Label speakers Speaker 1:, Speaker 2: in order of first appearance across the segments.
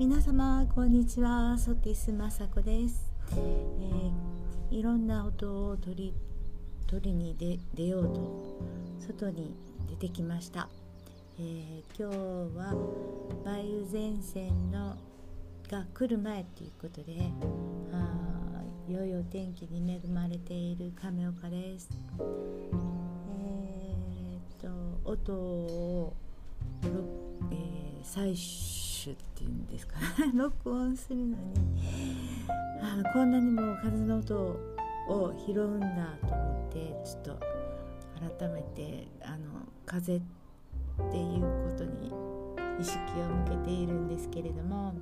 Speaker 1: 皆様こんにちは。ソティスマサコです、えー、いろんな音を取り取りに出出ようと外に出てきました、えー、今日は梅雨前線のが来る前ということであ良いお天気に恵まれている亀岡です。えー、っと音を、えー、取っていうんですか 録音するのに。あこんなにも風の音を拾うんだと思ってちょっと改めてあの風っていうことに意識を向けているんですけれども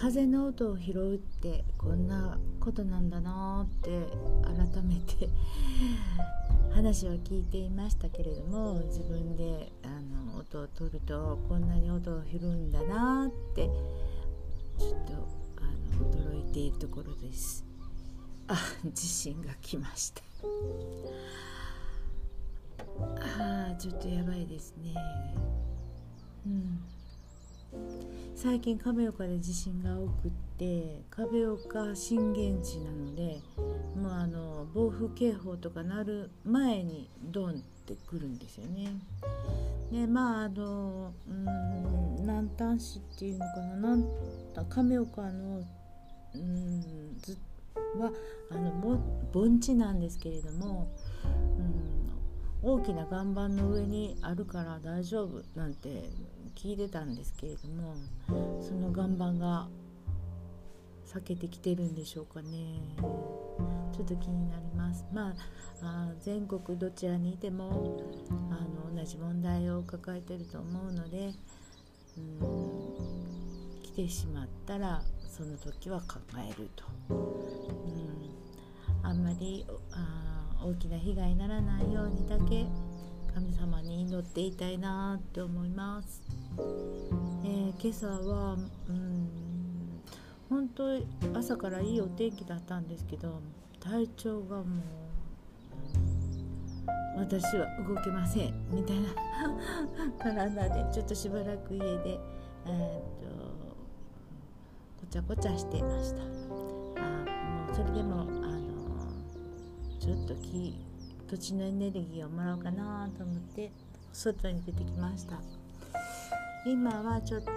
Speaker 1: 風の音を拾うってこんなことなんだなって改めて話は聞いていましたけれども自分であの音を取るとこんなに音を拾うんだなってちょっとあの驚いているところです。あ地震が来ました。ああちょっとやばいですね。うん。最近亀岡で地震が多くって亀岡震源地なのでもうあの暴風警報とかなる前にドンってくるんですよね。でまああのうん南丹市っていうのかななん亀岡のうんずはあの盆地なんですけれども、うん、大きな岩盤の上にあるから大丈夫なんて聞いてたんですけれどもその岩盤が避けてきてるんでしょうかね。ちょっと気になります。まあ全国どちらにいてもあの同じ問題を抱えてると思うのでうん来てしまったらその時は考えると、うん、あんまりあ大きな被害にならないようにだけ神様に祈っていたいなって思います。えー、今朝は、うん、本当朝からいいお天気だったんですけど体調がもう私は動けませんみたいな 体でちょっとしばらく家で、えー、っとこちゃこちゃしてましたあもうそれでもあのちょっと気土地のエネルギーをもらおうかなと思って外に出てきました。今はちょっと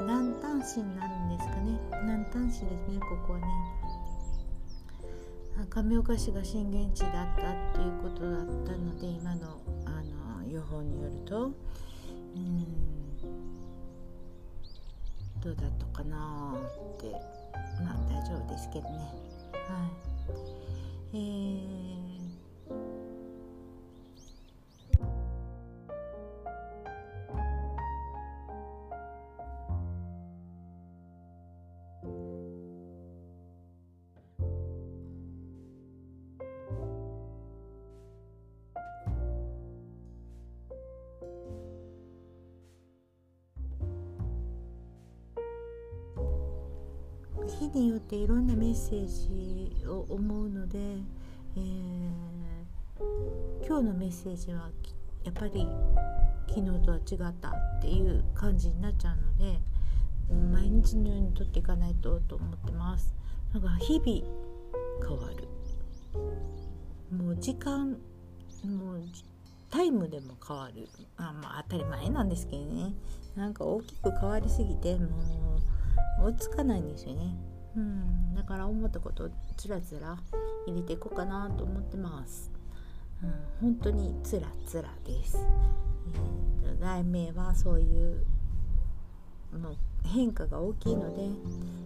Speaker 1: 南丹市になるんですかね。南丹市ですねここはね。亀岡市が震源地だったっていうことだったので今のあの予報によるとうんどうだったかなって。まあ大丈夫ですけどね。はい。えー日によっていろんなメッセージを思うので、えー、今日のメッセージはやっぱり昨日とは違ったっていう感じになっちゃうので毎日のように撮っていかないとと思ってます。なんか日々変わる。もう時間もうタイムでも変わる。あまあ当たり前なんですけどね。なんか大きく変わりすぎてもう追いつかないんですよね。うん。だから思ったことをつらつら入れていこうかなと思ってます、うん、本当につらつらです、えー、題名はそういうもう変化が大きいので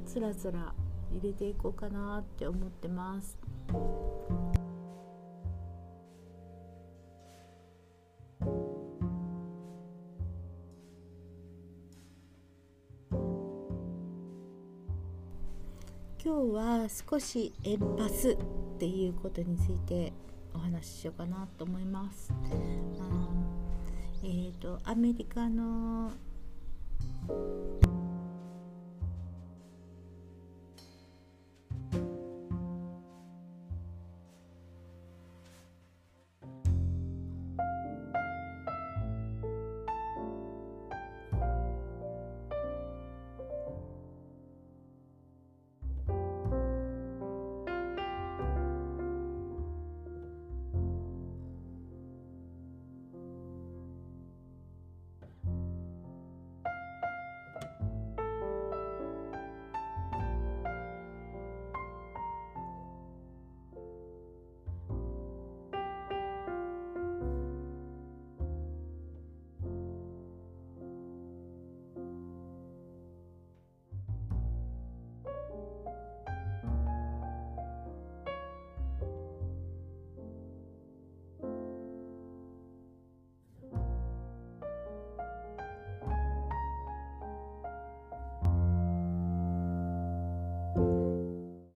Speaker 1: つらつら入れていこうかなって思ってます。今日は少しエンパスっていうことについてお話ししようかなと思います。えー、とアメリカの